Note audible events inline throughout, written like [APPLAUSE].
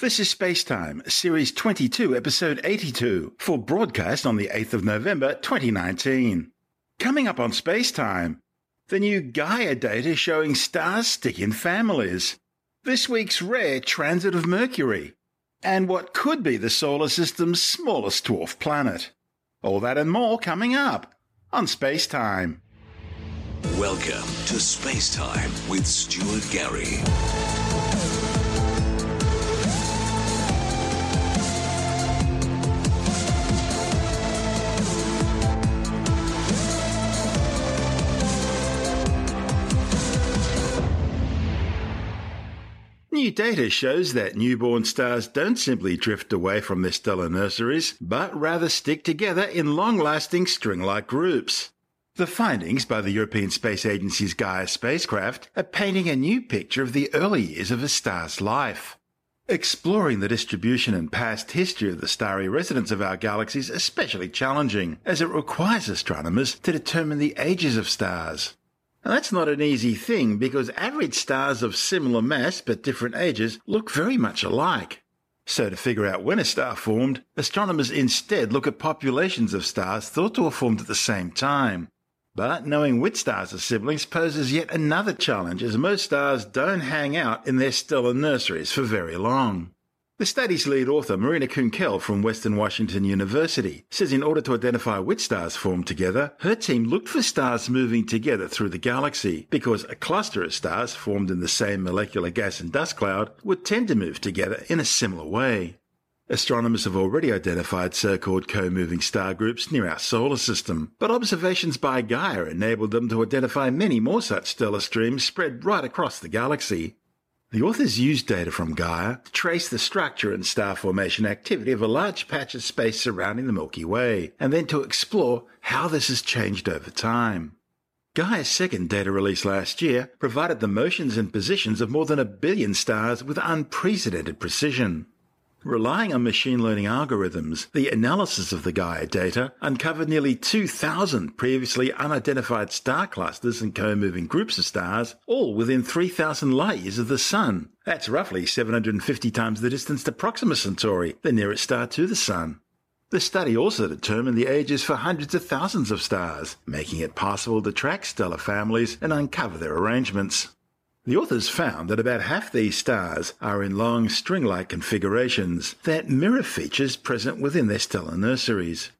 This is Spacetime, Series 22, Episode 82, for broadcast on the 8th of November 2019. Coming up on Spacetime, the new Gaia data showing stars stick in families, this week's rare transit of Mercury, and what could be the solar system's smallest dwarf planet. All that and more coming up on Spacetime. Welcome to Spacetime with Stuart Gary. Data shows that newborn stars don't simply drift away from their stellar nurseries, but rather stick together in long lasting string like groups. The findings by the European Space Agency's Gaia spacecraft are painting a new picture of the early years of a star's life. Exploring the distribution and past history of the starry residents of our galaxy is especially challenging, as it requires astronomers to determine the ages of stars. That's not an easy thing because average stars of similar mass but different ages look very much alike. So, to figure out when a star formed, astronomers instead look at populations of stars thought to have formed at the same time. But knowing which stars are siblings poses yet another challenge as most stars don't hang out in their stellar nurseries for very long. The study's lead author, Marina Kounkel from Western Washington University, says in order to identify which stars formed together, her team looked for stars moving together through the galaxy because a cluster of stars formed in the same molecular gas and dust cloud would tend to move together in a similar way. Astronomers have already identified so-called co-moving star groups near our solar system, but observations by Gaia enabled them to identify many more such stellar streams spread right across the galaxy. The authors used data from Gaia to trace the structure and star formation activity of a large patch of space surrounding the Milky Way, and then to explore how this has changed over time. Gaia's second data release last year provided the motions and positions of more than a billion stars with unprecedented precision. Relying on machine learning algorithms, the analysis of the Gaia data uncovered nearly 2,000 previously unidentified star clusters and co-moving groups of stars, all within 3,000 light years of the Sun. That's roughly 750 times the distance to Proxima Centauri, the nearest star to the Sun. The study also determined the ages for hundreds of thousands of stars, making it possible to track stellar families and uncover their arrangements. The authors found that about half these stars are in long string like configurations that mirror features present within their stellar nurseries.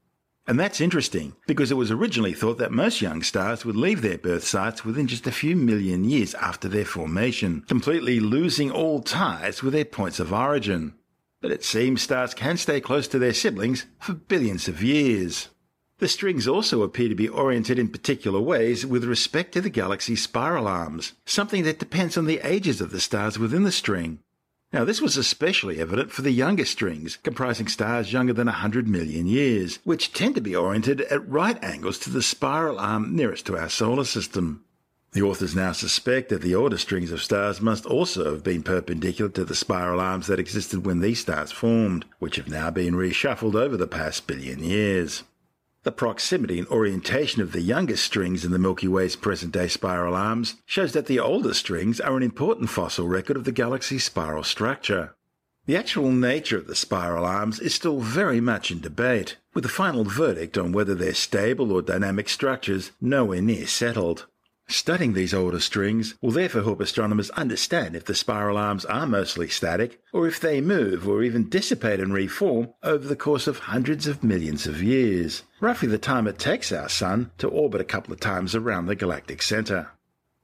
And that's interesting because it was originally thought that most young stars would leave their birth sites within just a few million years after their formation, completely losing all ties with their points of origin. But it seems stars can stay close to their siblings for billions of years. The strings also appear to be oriented in particular ways with respect to the galaxy's spiral arms, something that depends on the ages of the stars within the string. Now, this was especially evident for the younger strings, comprising stars younger than 100 million years, which tend to be oriented at right angles to the spiral arm nearest to our solar system. The authors now suspect that the older strings of stars must also have been perpendicular to the spiral arms that existed when these stars formed, which have now been reshuffled over the past billion years. The proximity and orientation of the youngest strings in the Milky Way's present day spiral arms shows that the older strings are an important fossil record of the galaxy's spiral structure. The actual nature of the spiral arms is still very much in debate, with the final verdict on whether they're stable or dynamic structures nowhere near settled. Studying these older strings will therefore help astronomers understand if the spiral arms are mostly static, or if they move or even dissipate and reform over the course of hundreds of millions of years, roughly the time it takes our Sun to orbit a couple of times around the galactic centre.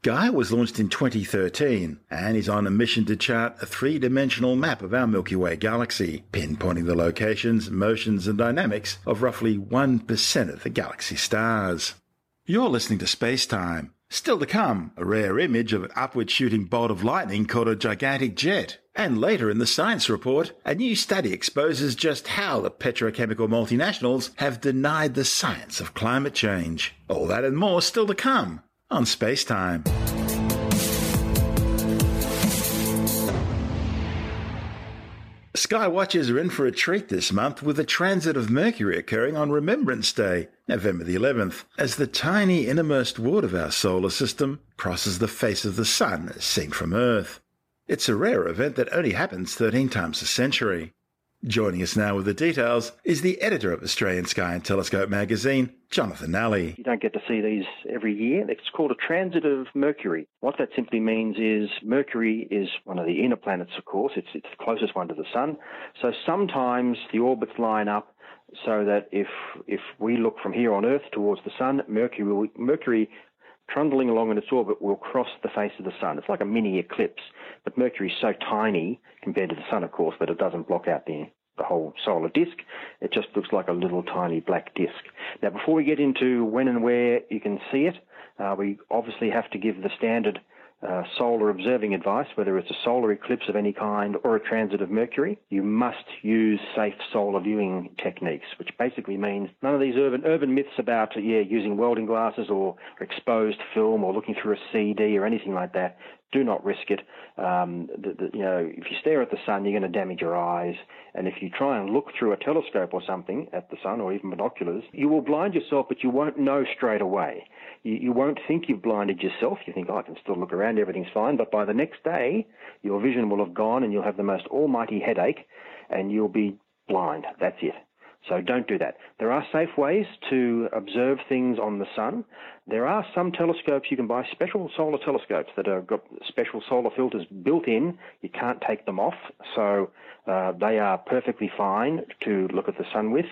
Gaia was launched in 2013 and is on a mission to chart a three dimensional map of our Milky Way galaxy, pinpointing the locations, motions, and dynamics of roughly 1% of the galaxy's stars. You're listening to Space Time. Still to come, a rare image of an upward shooting bolt of lightning called a gigantic jet. And later in the science report, a new study exposes just how the petrochemical multinationals have denied the science of climate change. All that and more still to come on Space Time. Sky watchers are in for a treat this month with a transit of Mercury occurring on Remembrance Day, November the 11th, as the tiny innermost ward of our solar system crosses the face of the Sun as seen from Earth. It's a rare event that only happens 13 times a century. Joining us now with the details is the editor of Australian Sky and Telescope magazine, Jonathan Nally. You don't get to see these every year. It's called a transit of Mercury. What that simply means is Mercury is one of the inner planets, of course. It's, it's the closest one to the Sun. So sometimes the orbits line up so that if if we look from here on Earth towards the Sun, Mercury will, Mercury trundling along in its orbit will cross the face of the sun. It's like a mini eclipse, but Mercury is so tiny compared to the sun, of course, that it doesn't block out the the whole solar disk. It just looks like a little tiny black disk. Now, before we get into when and where you can see it, uh, we obviously have to give the standard uh, solar observing advice, whether it's a solar eclipse of any kind or a transit of Mercury, you must use safe solar viewing techniques, which basically means none of these urban urban myths about yeah using welding glasses or exposed film or looking through a CD or anything like that. Do not risk it. Um, the, the, you know, if you stare at the sun, you're going to damage your eyes. And if you try and look through a telescope or something at the sun or even binoculars, you will blind yourself, but you won't know straight away you, you won't think you've blinded yourself. You think, oh, I can still look around, everything's fine. But by the next day, your vision will have gone and you'll have the most almighty headache and you'll be blind. That's it. So don't do that. There are safe ways to observe things on the sun. There are some telescopes you can buy, special solar telescopes that have got special solar filters built in. You can't take them off, so uh, they are perfectly fine to look at the sun with.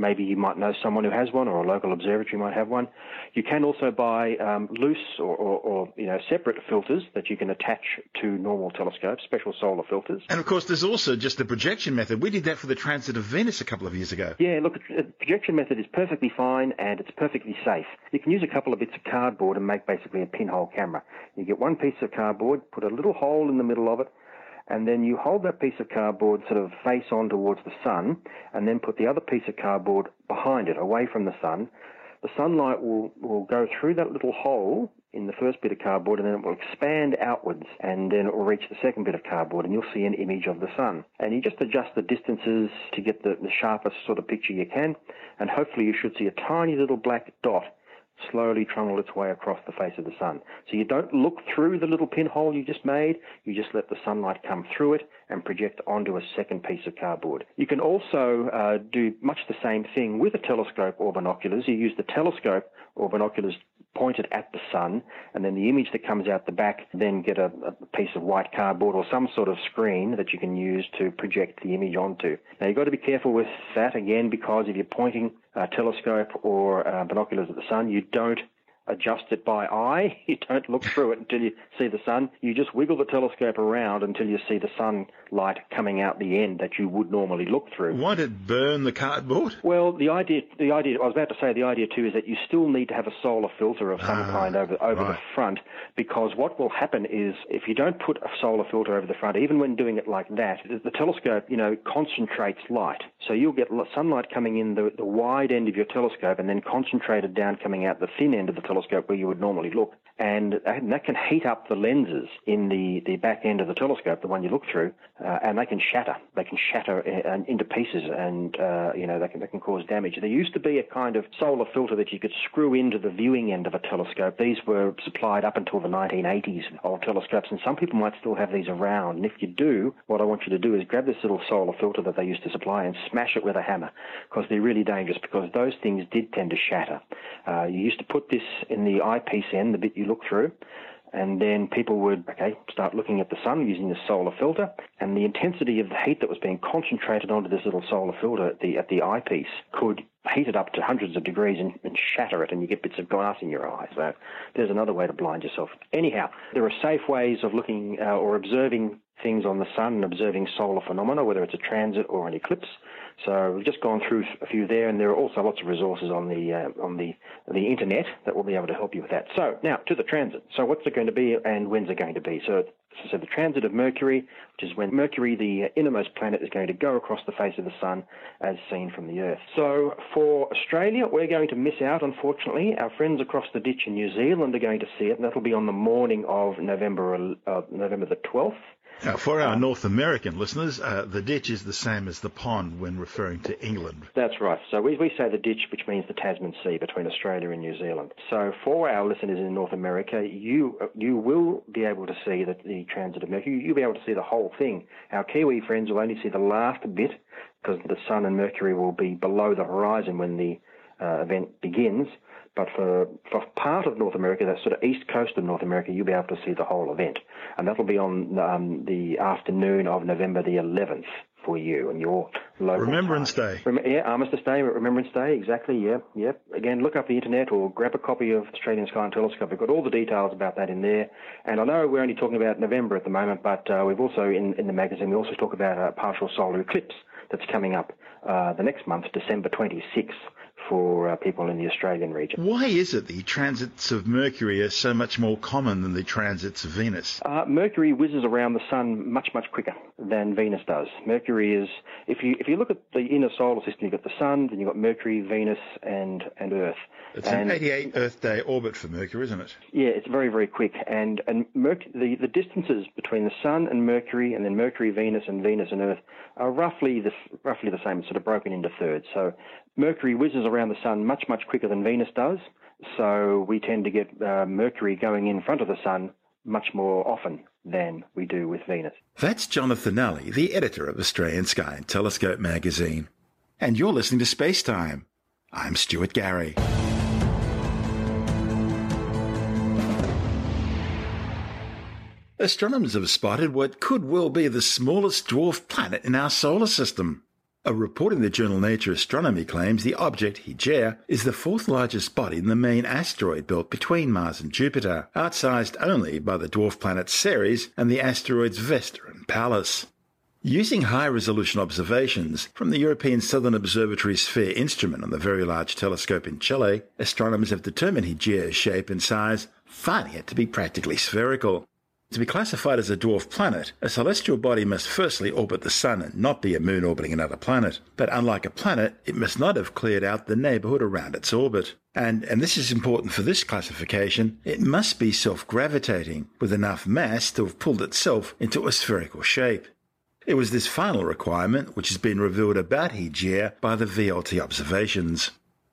Maybe you might know someone who has one, or a local observatory might have one. You can also buy um, loose or, or, or, you know separate filters that you can attach to normal telescopes, special solar filters. And of course, there's also just the projection method. We did that for the transit of Venus a couple of years ago. Yeah, look, the projection method is perfectly fine and it's perfectly safe. You can use a couple of bits of cardboard and make basically a pinhole camera. You get one piece of cardboard, put a little hole in the middle of it, and then you hold that piece of cardboard sort of face on towards the sun, and then put the other piece of cardboard behind it, away from the sun. The sunlight will, will go through that little hole in the first bit of cardboard and then it will expand outwards and then it will reach the second bit of cardboard and you'll see an image of the sun. And you just adjust the distances to get the, the sharpest sort of picture you can and hopefully you should see a tiny little black dot slowly trundle its way across the face of the sun. So you don't look through the little pinhole you just made, you just let the sunlight come through it and project onto a second piece of cardboard. You can also uh, do much the same thing with a telescope or binoculars. You use the telescope or binoculars pointed at the sun, and then the image that comes out the back, then get a, a, piece of white cardboard or some sort of screen that you can use to project the image onto. Now you've got to be careful with that again because if you're pointing a telescope or uh, binoculars at the sun, you don't adjust it by eye. [LAUGHS] You don't look through it until you see the sun. You just wiggle the telescope around until you see the sunlight coming out the end that you would normally look through. Why did it burn the cardboard? Well, the idea, the idea, I was about to say the idea too is that you still need to have a solar filter of some ah, kind over over right. the front because what will happen is if you don't put a solar filter over the front, even when doing it like that, the telescope, you know, concentrates light. So you'll get sunlight coming in the, the wide end of your telescope and then concentrated down coming out the thin end of the telescope telescope where you would normally look. And that can heat up the lenses in the, the back end of the telescope, the one you look through, uh, and they can shatter. They can shatter uh, into pieces, and uh, you know they can they can cause damage. There used to be a kind of solar filter that you could screw into the viewing end of a telescope. These were supplied up until the 1980s of telescopes, and some people might still have these around. And if you do, what I want you to do is grab this little solar filter that they used to supply and smash it with a hammer, because they're really dangerous. Because those things did tend to shatter. Uh, you used to put this in the eyepiece end, the bit you look through, and then people would okay start looking at the sun using the solar filter, and the intensity of the heat that was being concentrated onto this little solar filter at the at the eyepiece could heat it up to hundreds of degrees and, and shatter it, and you get bits of glass in your eye. So there's another way to blind yourself. Anyhow, there are safe ways of looking uh, or observing things on the sun and observing solar phenomena, whether it's a transit or an eclipse. So we've just gone through a few there, and there are also lots of resources on the uh, on the the internet that will be able to help you with that. So now to the transit. So what's it going to be, and when's it going to be? So so the transit of Mercury, which is when Mercury, the innermost planet, is going to go across the face of the sun as seen from the Earth. So for Australia, we're going to miss out, unfortunately. Our friends across the ditch in New Zealand are going to see it, and that'll be on the morning of November uh, November the 12th. Now, for our North American listeners, uh, the ditch is the same as the pond when referring to England. That's right. So we, we say the ditch, which means the Tasman Sea between Australia and New Zealand. So for our listeners in North America, you you will be able to see the, the transit of Mercury. You'll be able to see the whole thing. Our Kiwi friends will only see the last bit because the Sun and Mercury will be below the horizon when the uh, event begins. But for, for part of North America, that sort of east coast of North America, you'll be able to see the whole event. And that'll be on um, the afternoon of November the 11th for you and your local. Remembrance time. Day. Rem- yeah, Armistice Day, Remembrance Day, exactly. Yeah, yeah. Again, look up the internet or grab a copy of Australian Sky and Telescope. We've got all the details about that in there. And I know we're only talking about November at the moment, but uh, we've also in, in the magazine we also talk about a partial solar eclipse that's coming up uh, the next month, December 26th for uh, people in the Australian region. Why is it the transits of Mercury are so much more common than the transits of Venus? Uh, Mercury whizzes around the sun much much quicker than Venus does. Mercury is if you if you look at the inner solar system, you've got the sun, then you've got Mercury, Venus, and and Earth. It's and, an 88 Earth day orbit for Mercury, isn't it? Yeah, it's very very quick, and and Merc- the the distances between the sun and Mercury, and then Mercury, Venus, and Venus and Earth are roughly the roughly the same. It's sort of broken into thirds. So Mercury whizzes around the sun much, much quicker than Venus does. So we tend to get uh, Mercury going in front of the sun much more often than we do with Venus. That's Jonathan Nally, the editor of Australian Sky and Telescope magazine. And you're listening to Space Time. I'm Stuart Gary. Astronomers have spotted what could well be the smallest dwarf planet in our solar system. A report in the journal Nature Astronomy claims the object, Hygieia, is the fourth largest body in the main asteroid belt between Mars and Jupiter, outsized only by the dwarf planet Ceres and the asteroids Vesta and Pallas. Using high resolution observations from the European Southern Observatory Sphere instrument on the Very Large Telescope in Chile, astronomers have determined Hygieia's shape and size, finding it to be practically spherical. To be classified as a dwarf planet, a celestial body must firstly orbit the Sun and not be a moon orbiting another planet. But unlike a planet, it must not have cleared out the neighborhood around its orbit. And, and this is important for this classification, it must be self-gravitating, with enough mass to have pulled itself into a spherical shape. It was this final requirement which has been revealed about Hygieia by the VLT observations.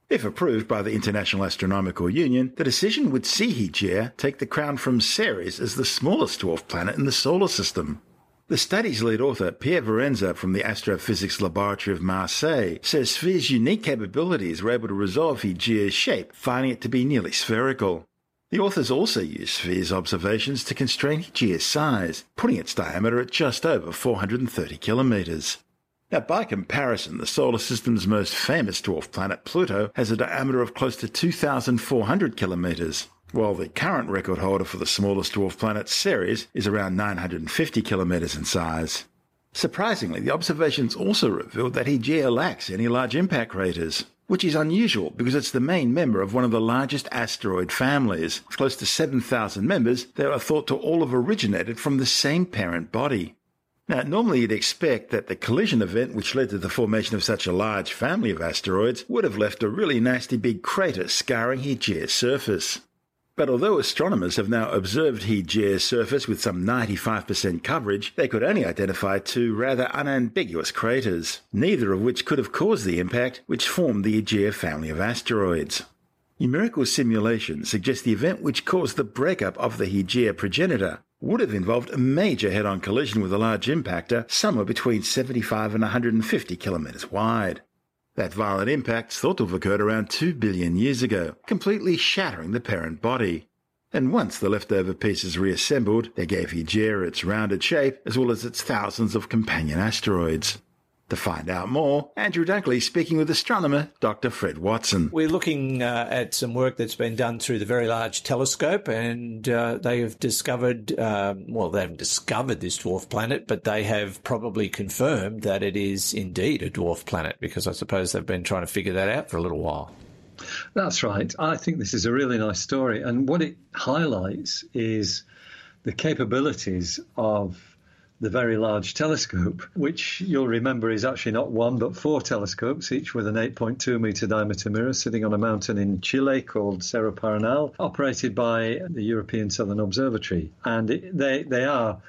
If approved by the International Astronomical Union, the decision would see Hygieia take the crown from Ceres as the smallest dwarf planet in the solar system. The study's lead author, Pierre Vernazza from the Astrophysics Laboratory of Marseille, says Sphere's unique capabilities were able to resolve Hygieia's shape, finding it to be nearly spherical. The authors also used Sphere's observations to constrain Hygieia's size, putting its diameter at just over 430 kilometres. Now, by comparison, the solar system's most famous dwarf planet, Pluto, has a diameter of close to 2,400 kilometres, while the current record holder for the smallest dwarf planet, Ceres, is around 950 kilometres in size. Surprisingly, the observations also revealed that Hygieia lacks any large impact craters, which is unusual because it's the main member of one of the largest asteroid families. With close to 7,000 members, they are thought to all have originated from the same parent body. Now, normally you'd expect that the collision event which led to the formation of such a large family of asteroids would have left a really nasty big crater scarring Hygieia's surface. But although astronomers have now observed Hygieia's surface with some 95% coverage, they could only identify two rather unambiguous craters, neither of which could have caused the impact which formed the Hygieia family of asteroids. Numerical simulations suggest the event which caused the breakup of the Hygieia progenitor would have involved a major head-on collision with a large impactor somewhere between 75 and 150 kilometers wide. That violent impact is thought to have occurred around 2 billion years ago, completely shattering the parent body. And once the leftover pieces reassembled, they gave Hygieia its rounded shape as well as its thousands of companion asteroids. To find out more, Andrew Dunkley speaking with astronomer Dr. Fred Watson. We're looking uh, at some work that's been done through the Very Large Telescope, and uh, they have discovered, um, well, they haven't discovered this dwarf planet, but they have probably confirmed that it is indeed a dwarf planet, because I suppose they've been trying to figure that out for a little while. That's right. I think this is a really nice story, and what it highlights is the capabilities of the Very Large Telescope, which you'll remember is actually not one but four telescopes, each with an 8.2 meter diameter mirror sitting on a mountain in Chile called Cerro Paranal, operated by the European Southern Observatory. And it, they, they are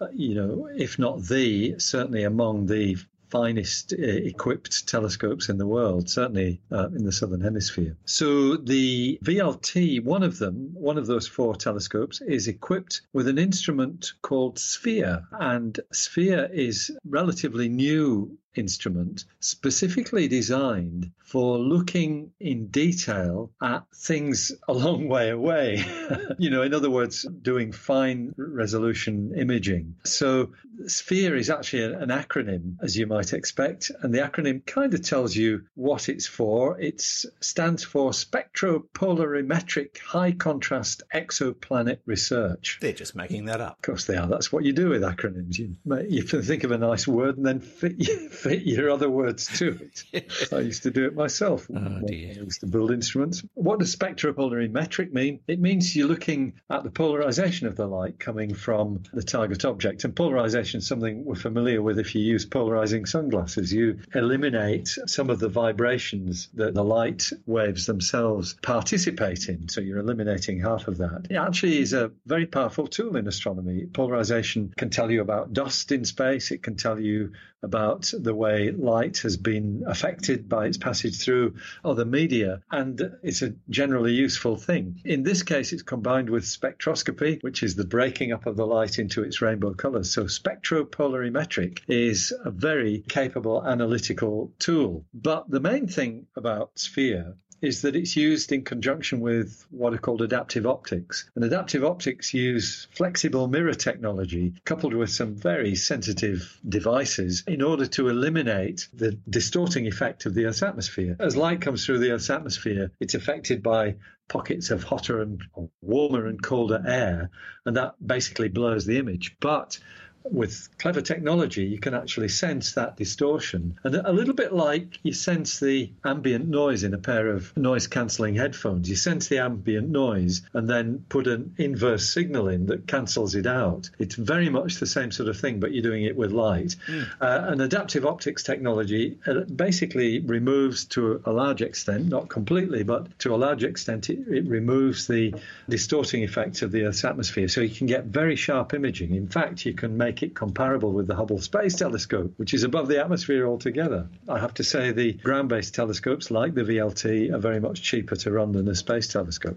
uh, you know, if not the, certainly among the finest uh, equipped telescopes in the world, certainly uh, in the southern hemisphere. So the VLT, one of them, one of those four telescopes, is equipped with an instrument called SPHERE, and SPHERE is relatively new instrument specifically designed for looking in detail at things [LAUGHS] a long way away. [LAUGHS] you know, in other words, doing fine resolution imaging. So SPHERE is actually an acronym, as you might expect, and the acronym kind of tells you what it's for. It stands for Spectropolarimetric High Contrast Exoplanet Research. They're just making that up. Of course they are. That's what you do with acronyms. You, you think of a nice word and then fit, [LAUGHS] fit your other words to it. [LAUGHS] I used to do it myself. Oh. I used to build instruments. What does spectropolarimetric mean? It means you're looking at the polarization of the light coming from the target object. And polarization is something we're familiar with if you use polarizing sunglasses. You eliminate some of the vibrations that the light waves themselves participate in. So you're eliminating half of that. It actually is a very powerful tool in astronomy. Polarization can tell you about dust in space. It can tell you about the way light has been affected by its passage through other media, and it's a generally useful thing. In this case, it's combined with spectroscopy, which is the breaking up of the light into its rainbow colors. So, spectropolarimetric is a very capable analytical tool. But the main thing about SPHERE is that it's used in conjunction with what are called adaptive optics. And adaptive optics use flexible mirror technology coupled with some very sensitive devices in order to eliminate the distorting effect of the Earth's atmosphere. As light comes through the Earth's atmosphere, it's affected by pockets of hotter and warmer and colder air, and that basically blurs the image. But with clever technology, you can actually sense that distortion. And a little bit like you sense the ambient noise in a pair of noise cancelling headphones. You sense the ambient noise and then put an inverse signal in that cancels it out. It's very much the same sort of thing, but you're doing it with light. Mm. Uh, and adaptive optics technology uh, basically removes to a large extent, not completely, but to a large extent, it, it removes the distorting effect of the Earth's atmosphere. So you can get very sharp imaging. In fact, you can make make it comparable with the Hubble Space Telescope, which is above the atmosphere altogether. I have to say the ground based telescopes, like the VLT, are very much cheaper to run than a space telescope.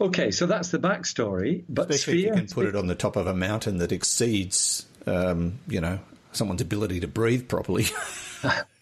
Okay, so that's the backstory. But Especially sphere, if you can put it on the top of a mountain that exceeds, um, you know, someone's ability to breathe properly. [LAUGHS]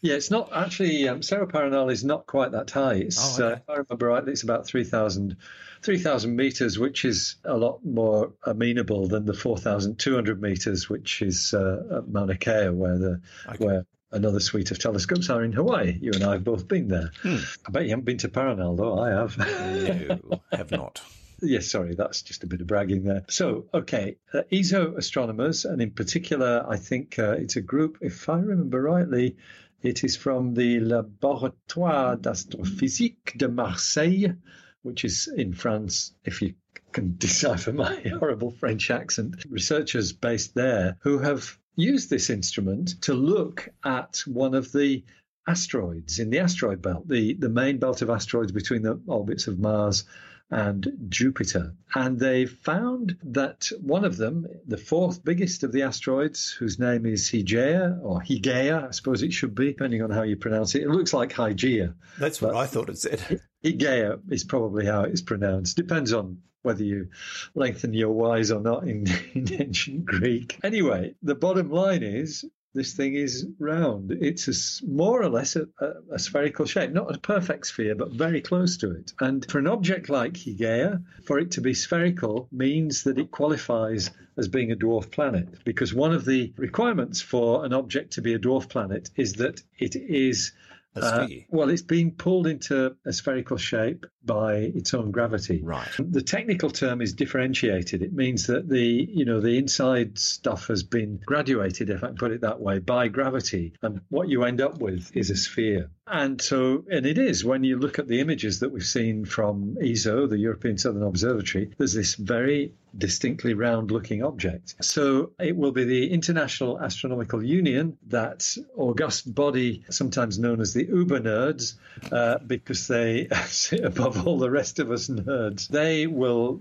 Yeah, it's not actually. Um, Cerro Paranal is not quite that high. It's, oh, okay. uh, if I remember rightly, it's about 3,000 3,000 meters, which is a lot more amenable than the 4,200 meters, which is uh, at Mauna Kea, where the okay. where another suite of telescopes are in Hawaii. You and I have both been there. Hmm. I bet you haven't been to Paranal, though. I have. no, [LAUGHS] have not. Yes, sorry, that's just a bit of bragging there. So, okay, uh, ESO astronomers, and in particular, I think uh, it's a group, if I remember rightly, it is from the Laboratoire d'Astrophysique de Marseille, which is in France, if you can [LAUGHS] decipher my [LAUGHS] horrible French accent, researchers based there who have used this instrument to look at one of the asteroids in the asteroid belt, the, the main belt of asteroids between the orbits of Mars and Jupiter. And they found that one of them, the fourth biggest of the asteroids, whose name is Hygieia, or Hygieia, I suppose it should be, depending on how you pronounce it. It looks like Hygeia. That's what I thought it said. Hygieia is probably how it's pronounced. Depends on whether you lengthen your Y's or not in, [LAUGHS] in ancient Greek. Anyway, the bottom line is this thing is round. It's a, more or less a, a, a, spherical shape, not a perfect sphere, but very close to it. And for an object like Hygieia, for it to be spherical means that it qualifies as being a dwarf planet, because one of the requirements for an object to be a dwarf planet is that it is uh, well, it's being pulled into a spherical shape by its own gravity. Right. The technical term is differentiated. It means that the you know the inside stuff has been graduated, if I can put it that way, by gravity, and what you end up with is a sphere. And so, and it is when you look at the images that we've seen from ESO, the European Southern Observatory, there's this very distinctly round looking object. So it will be the International Astronomical Union, that august body, sometimes known as the Uber nerds, uh, because they [LAUGHS] sit above of all the rest of us nerds. They will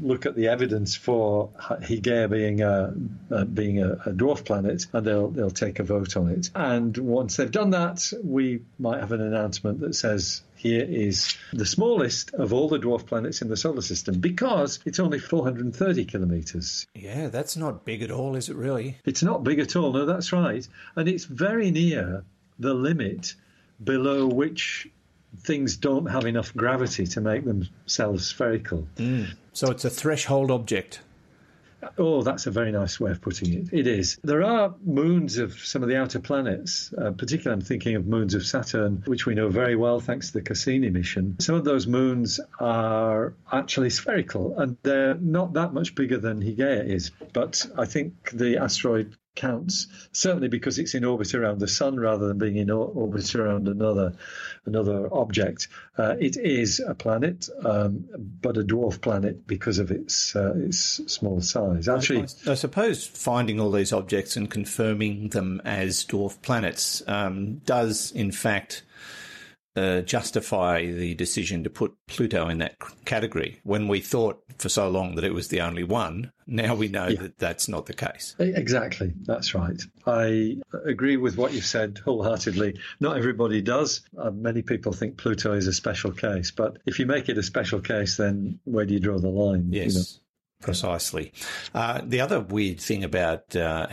look at the evidence for Hygieia being a, uh, being a, a, dwarf planet, and they'll they'll take a vote on it. And once they've done that, we might have an announcement that says here is the smallest of all the dwarf planets in the solar system because it's only 430 kilometres. Yeah, that's not big at all, is it really? It's not big at all, no, that's right. And it's very near the limit below which things don't have enough gravity to make themselves spherical. Mm. So it's a threshold object. Oh, that's a very nice way of putting it. It is. There are moons of some of the outer planets, uh, particularly I'm thinking of moons of Saturn, which we know very well thanks to the Cassini mission. Some of those moons are actually spherical and they're not that much bigger than Hygieia is. But I think the asteroid counts certainly because it's in orbit around the sun rather than being in orbit around another another object. Uh, it is a planet, um, but a dwarf planet because of its uh, its small size. Actually, I, I, suppose finding all these objects and confirming them as dwarf planets um, does, in fact, uh, justify the decision to put Pluto in that category when we thought for so long that it was the only one. Now we know yeah. that that's not the case. Exactly. That's right. I agree with what you said wholeheartedly. Not everybody does. Uh, many people think Pluto is a special case, but if you make it a special case, then where do you draw the line? Yes. You know? Precisely. Uh, the other weird thing about uh,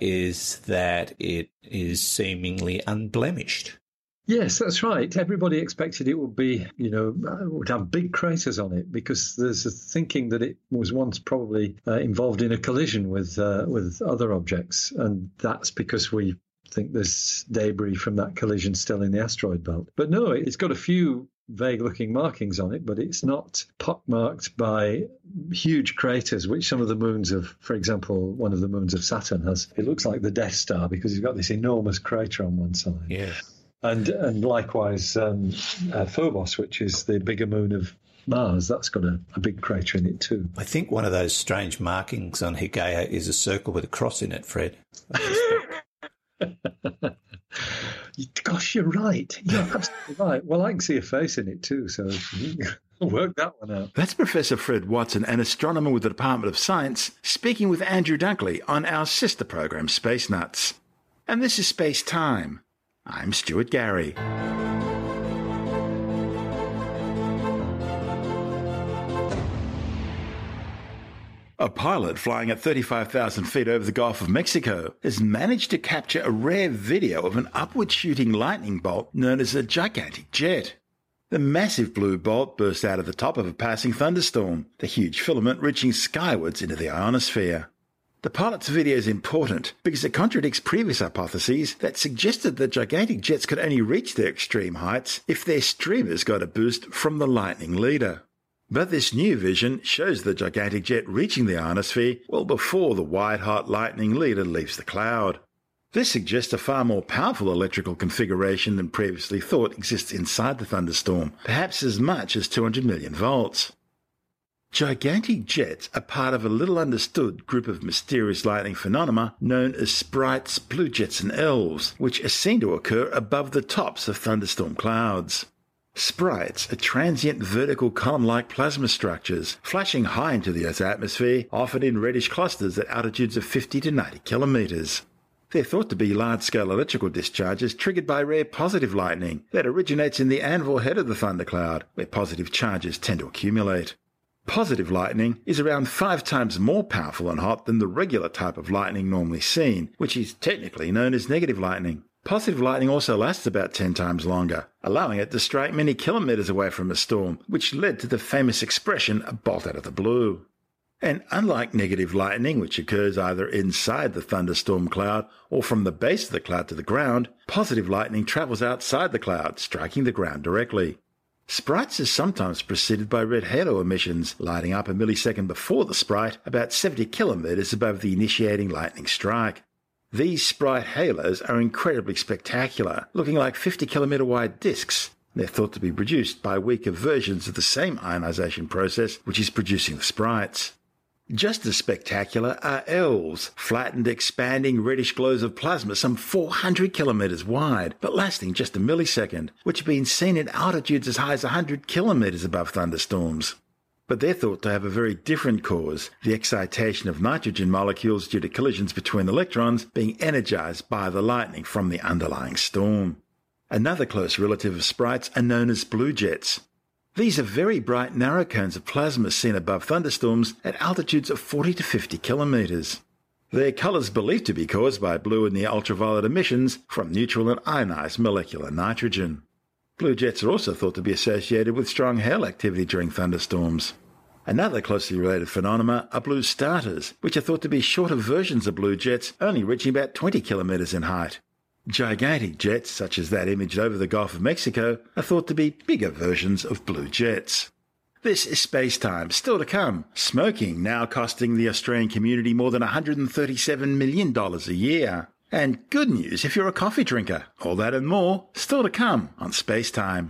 is that it is seemingly unblemished. Yes, that's right. Everybody expected it would be, you know, would have big craters on it because there's a thinking that it was once probably uh, involved in a collision with uh, with other objects, and that's because we think there's debris from that collision still in the asteroid belt. But no, it's got a few vague looking markings on it, but it's not pockmarked by huge craters, which some of the moons of, for example, one of the moons of Saturn has. It looks like the Death Star because it's got this enormous crater on one side. Yes and and likewise um, uh, Phobos, which is the bigger moon of Mars, that's got a, a, big crater in it too. I think one of those strange markings on Hygieia is a circle with a cross in it, Fred. [LAUGHS] Gosh, you're right. You're absolutely right. Well, I can see a face in it too, so [LAUGHS] work that one out. That's Professor Fred Watson, an astronomer with the Department of Science, speaking with Andrew Dunkley on our sister program, Space Nuts. And this is Space Time. I'm Stuart Gary. A pilot flying at 35,000 feet over the Gulf of Mexico has managed to capture a rare video of an upward shooting lightning bolt known as a gigantic jet. The massive blue bolt burst out of the top of a passing thunderstorm, the huge filament reaching skywards into the ionosphere. The pilot's video is important because it contradicts previous hypotheses that suggested that gigantic jets could only reach their extreme heights if their streamers got a boost from the lightning leader. But this new vision shows the gigantic jet reaching the ionosphere well before the white hot lightning leader leaves the cloud. This suggests a far more powerful electrical configuration than previously thought exists inside the thunderstorm, perhaps as much as 200 million volts. Gigantic jets are part of a little understood group of mysterious lightning phenomena known as sprites, blue jets, and elves, which are seen to occur above the tops of thunderstorm clouds. Sprites are transient vertical column-like plasma structures, flashing high into the Earth's atmosphere, often in reddish clusters at altitudes of 50 to 90 kilometres. They're thought to be large-scale electrical discharges triggered by rare positive lightning that originates in the anvil head of the thundercloud, where positive charges tend to accumulate. Positive lightning is around five times more powerful and hot than the regular type of lightning normally seen, which is technically known as negative lightning. Positive lightning also lasts about 10 times longer, allowing it to strike many kilometers away from a storm, which led to the famous expression a bolt out of the blue. And unlike negative lightning, which occurs either inside the thunderstorm cloud or from the base of the cloud to the ground, positive lightning travels outside the cloud, striking the ground directly. Sprites is sometimes preceded by red halo emissions, lighting up a millisecond before the sprite, about 70 kilometers above the initiating lightning strike. These sprite halos are incredibly spectacular, looking like 50 kilometer wide disks. They're thought to be produced by weaker versions of the same ionization process which is producing the sprites. Just as spectacular are elves, flattened, expanding reddish glows of plasma some 400 kilometres wide, but lasting just a millisecond, which have been seen at altitudes as high as 100 kilometres above thunderstorms. But they're thought to have a very different cause the excitation of nitrogen molecules due to collisions between electrons being energized by the lightning from the underlying storm. Another close relative of sprites are known as blue jets. These are very bright narrow cones of plasma seen above thunderstorms at altitudes of 40 to 50 kilometres. Their colours believed to be caused by blue in the ultraviolet emissions from neutral and ionised molecular nitrogen. Blue jets are also thought to be associated with strong hail activity during thunderstorms. Another closely related phenomenon are blue starters, which are thought to be shorter versions of blue jets, only reaching about 20 kilometres in height. Gigantic jets, such as that imaged over the Gulf of Mexico, are thought to be bigger versions of blue jets. This is space time, still to come. Smoking now costing the Australian community more than $137 million a year. And good news if you're a coffee drinker. All that and more, still to come on Space Time.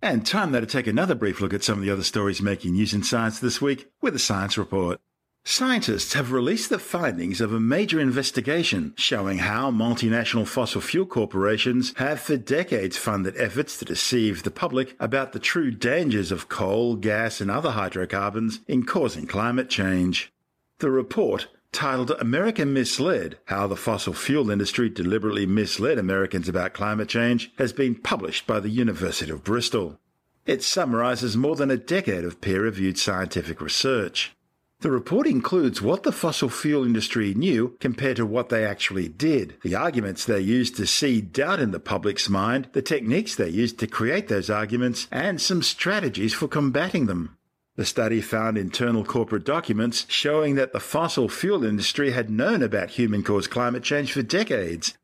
And time now to take another brief look at some of the other stories making news in science this week with a science report. Scientists have released the findings of a major investigation showing how multinational fossil fuel corporations have for decades funded efforts to deceive the public about the true dangers of coal, gas, and other hydrocarbons in causing climate change. The report, titled America Misled How the Fossil Fuel Industry Deliberately Misled Americans About Climate Change, has been published by the University of Bristol. It summarizes more than a decade of peer reviewed scientific research. The report includes what the fossil fuel industry knew compared to what they actually did, the arguments they used to seed doubt in the public's mind, the techniques they used to create those arguments, and some strategies for combating them. The study found internal corporate documents showing that the fossil fuel industry had known about human caused climate change for decades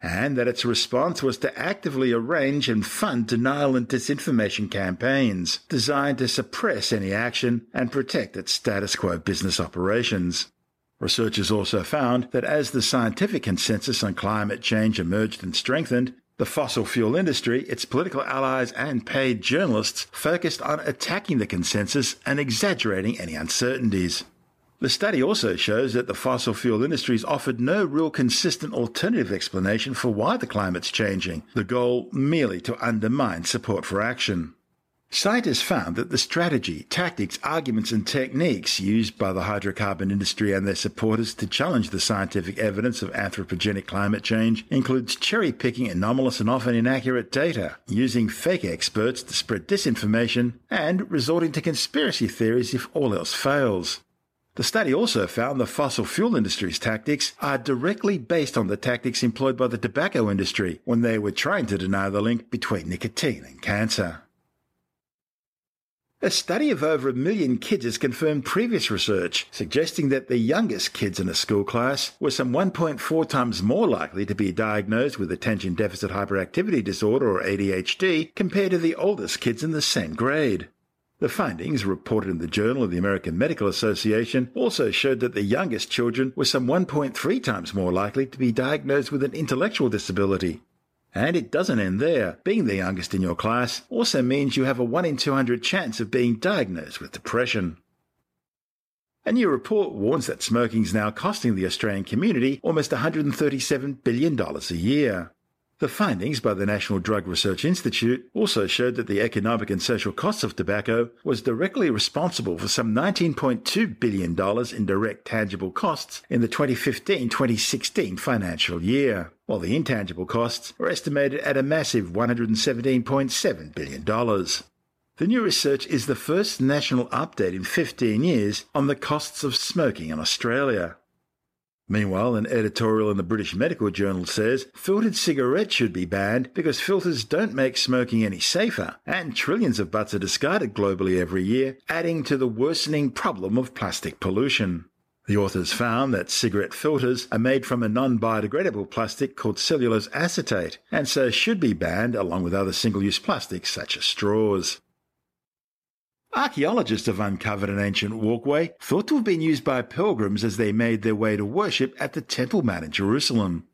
and that its response was to actively arrange and fund denial and disinformation campaigns designed to suppress any action and protect its status quo business operations. Researchers also found that as the scientific consensus on climate change emerged and strengthened, the fossil fuel industry, its political allies, and paid journalists focused on attacking the consensus and exaggerating any uncertainties. The study also shows that the fossil fuel industries offered no real consistent alternative explanation for why the climate's changing, the goal merely to undermine support for action. Scientists found that the strategy, tactics, arguments, and techniques used by the hydrocarbon industry and their supporters to challenge the scientific evidence of anthropogenic climate change includes cherry picking anomalous and often inaccurate data, using fake experts to spread disinformation, and resorting to conspiracy theories if all else fails. The study also found the fossil fuel industry's tactics are directly based on the tactics employed by the tobacco industry when they were trying to deny the link between nicotine and cancer. A study of over a million kids has confirmed previous research suggesting that the youngest kids in a school class were some 1.4 times more likely to be diagnosed with attention deficit hyperactivity disorder or ADHD compared to the oldest kids in the same grade. The findings, reported in the Journal of the American Medical Association, also showed that the youngest children were some 1.3 times more likely to be diagnosed with an intellectual disability. And it doesn't end there. Being the youngest in your class also means you have a 1 in 200 chance of being diagnosed with depression. A new report warns that smoking is now costing the Australian community almost $137 billion a year. The findings by the National Drug Research Institute also showed that the economic and social costs of tobacco was directly responsible for some $19.2 billion in direct tangible costs in the 2015-2016 financial year, while the intangible costs were estimated at a massive $117.7 billion. The new research is the first national update in 15 years on the costs of smoking in Australia. Meanwhile, an editorial in the British Medical Journal says filtered cigarettes should be banned because filters don't make smoking any safer, and trillions of butts are discarded globally every year, adding to the worsening problem of plastic pollution. The authors found that cigarette filters are made from a non biodegradable plastic called cellulose acetate, and so should be banned along with other single use plastics such as straws. Archaeologists have uncovered an ancient walkway thought to have been used by pilgrims as they made their way to worship at the Temple Mount in Jerusalem.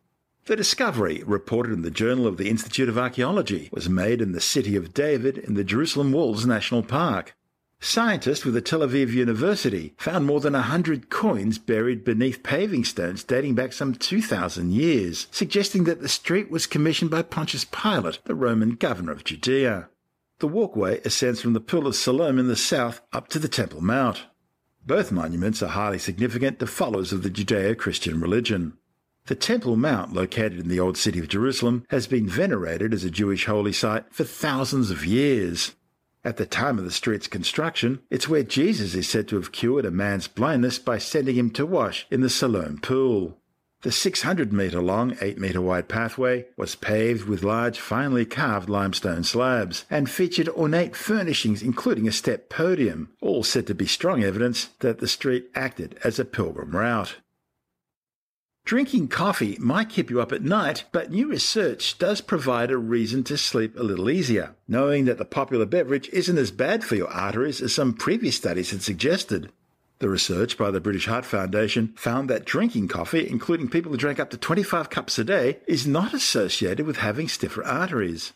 The discovery, reported in the Journal of the Institute of Archaeology, was made in the city of David in the Jerusalem Walls National Park. Scientists with the Tel Aviv University found more than a hundred coins buried beneath paving stones dating back some 2,000 years, suggesting that the street was commissioned by Pontius Pilate, the Roman governor of Judea. The walkway ascends from the Pool of Siloam in the south up to the Temple Mount. Both monuments are highly significant to followers of the Judeo Christian religion. The Temple Mount, located in the Old City of Jerusalem, has been venerated as a Jewish holy site for thousands of years. At the time of the street's construction, it's where Jesus is said to have cured a man's blindness by sending him to wash in the Siloam pool. The 600 metre long, 8 metre wide pathway was paved with large, finely carved limestone slabs and featured ornate furnishings, including a step podium, all said to be strong evidence that the street acted as a pilgrim route. Drinking coffee might keep you up at night, but new research does provide a reason to sleep a little easier, knowing that the popular beverage isn't as bad for your arteries as some previous studies had suggested. The research by the British Heart Foundation found that drinking coffee, including people who drank up to 25 cups a day, is not associated with having stiffer arteries.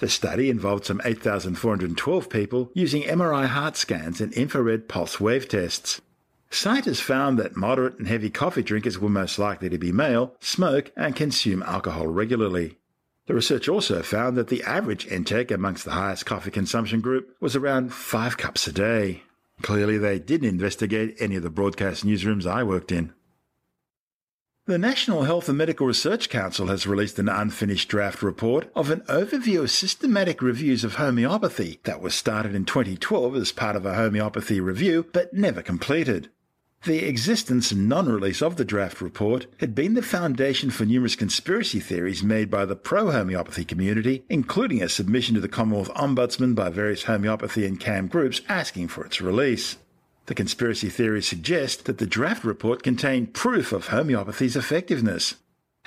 The study involved some 8,412 people using MRI heart scans and infrared pulse wave tests. Scientists found that moderate and heavy coffee drinkers were most likely to be male, smoke, and consume alcohol regularly. The research also found that the average intake amongst the highest coffee consumption group was around five cups a day. Clearly, they didn't investigate any of the broadcast newsrooms I worked in. The National Health and Medical Research Council has released an unfinished draft report of an overview of systematic reviews of homeopathy that was started in 2012 as part of a homeopathy review but never completed. The existence and non release of the draft report had been the foundation for numerous conspiracy theories made by the pro homeopathy community, including a submission to the Commonwealth Ombudsman by various homeopathy and CAM groups asking for its release. The conspiracy theories suggest that the draft report contained proof of homeopathy's effectiveness.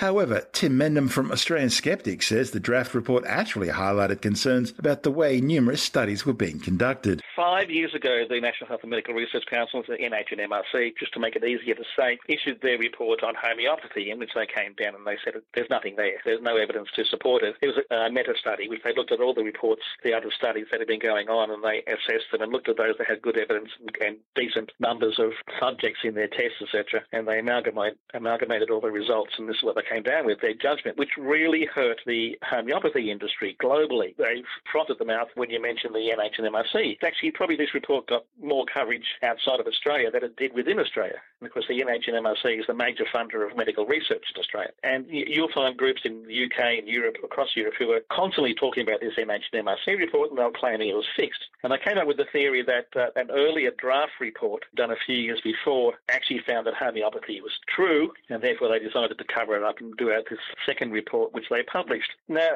However, Tim Mendham from Australian Skeptics says the draft report actually highlighted concerns about the way numerous studies were being conducted. Five years ago, the National Health and Medical Research Council, the NH and MRC, just to make it easier to say, issued their report on homeopathy, in which they came down and they said there's nothing there. There's no evidence to support it. It was a meta study, which they looked at all the reports, the other studies that had been going on, and they assessed them and looked at those that had good evidence and decent numbers of subjects in their tests, etc. And they amalgamate, amalgamated all the results, and this is what they came down with their judgment, which really hurt the homeopathy industry globally. They frothed the mouth when you mentioned the NH and MRC. Actually, probably this report got more coverage outside of Australia than it did within Australia, because the NH and MRC is the major funder of medical research in Australia. And you'll find groups in the UK and Europe, across Europe, who are constantly talking about this NH and MRC report, and they're claiming it was fixed. And they came up with the theory that uh, an earlier draft report done a few years before actually found that homeopathy was true, and therefore they decided to cover it up and do out this second report, which they published. Now,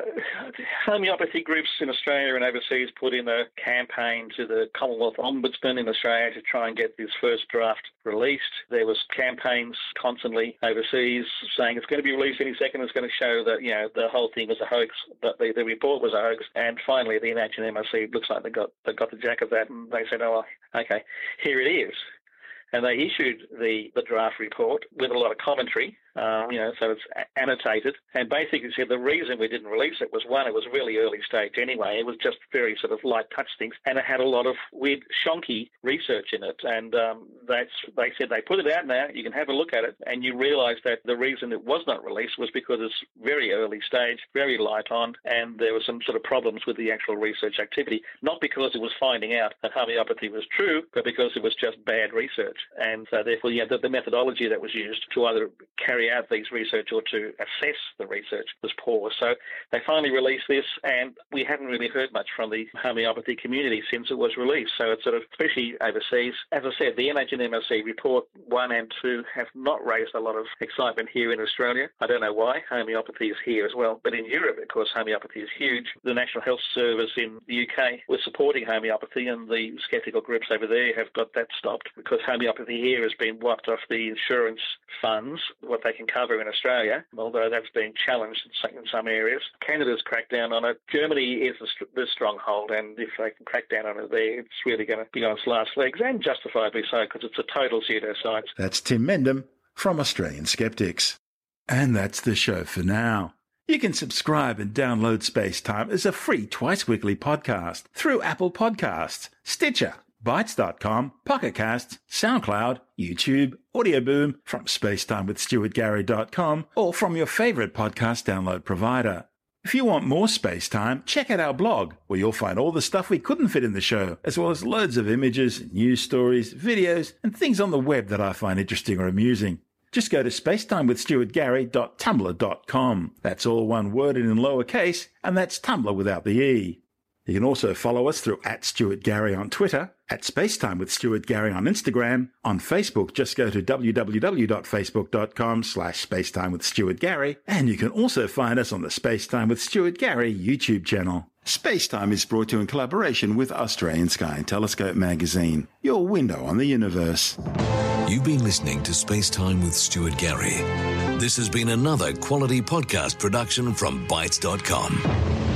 homeopathy groups in Australia and overseas put in a campaign to the Commonwealth Ombudsman in Australia to try and get this first draft released. There was campaigns constantly overseas saying it's going to be released any second. It's going to show that you know the whole thing was a hoax, that the, the report was a hoax. And finally, the and MRC looks like they got they got the jack of that, and they said, "Oh, okay, here it is." and they issued the, the draft report with a lot of commentary, uh, you know, so it's annotated, and basically said the reason we didn't release it was one, it was really early stage anyway. It was just very sort of light touch things, and it had a lot of weird shonky research in it. And um, that's they said they put it out now. You can have a look at it, and you realise that the reason it was not released was because it's very early stage, very light on, and there were some sort of problems with the actual research activity. Not because it was finding out that homeopathy was true, but because it was just bad research, and so therefore, yeah, the, the methodology that was used to either carry out these research or to assess the research was poor. So they finally released this, and we hadn't really heard much from the homeopathy community since it was released. So it's sort of, especially overseas, as I said, the NH and MRC report one and two have not raised a lot of excitement here in Australia. I don't know why. Homeopathy is here as well, but in Europe, of course, homeopathy is huge. The National Health Service in the UK was supporting homeopathy, and the skeptical groups over there have got that stopped because homeopathy here has been wiped off the insurance funds, what they can cover in Australia, although that's been challenged in some areas. Canada's cracked down on it. Germany is the stronghold, and if they can crack down on it there, it's really going to be on its last legs, and justifiably so, because it's a total pseudoscience. That's Tim Mendham from Australian Skeptics. And that's the show for now. You can subscribe and download Space Time as a free twice weekly podcast through Apple Podcasts, Stitcher, Bitesz.com, Pocket Casts, SoundCloud, YouTube, Audio Boom, from spacetimewithstuartgary.com, or from your favorite podcast download provider. If you want more space time, check out our blog, where you'll find all the stuff we couldn't fit in the show, as well as loads of images, news stories, videos, and things on the web that I find interesting or amusing. Just go to spacetimewithstuartgary.tumblr.com. That's all one word and in lowercase, and that's Tumblr without the E. You can also follow us through at Stuart Gary on Twitter, at Spacetime with Stuart Gary on Instagram. On Facebook, just go to www.facebook.com slash Spacetime with Stuart Gary. And you can also find us on the Spacetime with Stuart Gary YouTube channel. Spacetime is brought to you in collaboration with Australian Sky and Telescope magazine, your window on the universe. You've been listening to Spacetime with Stuart Gary. This has been another quality podcast production from Bitesz.com.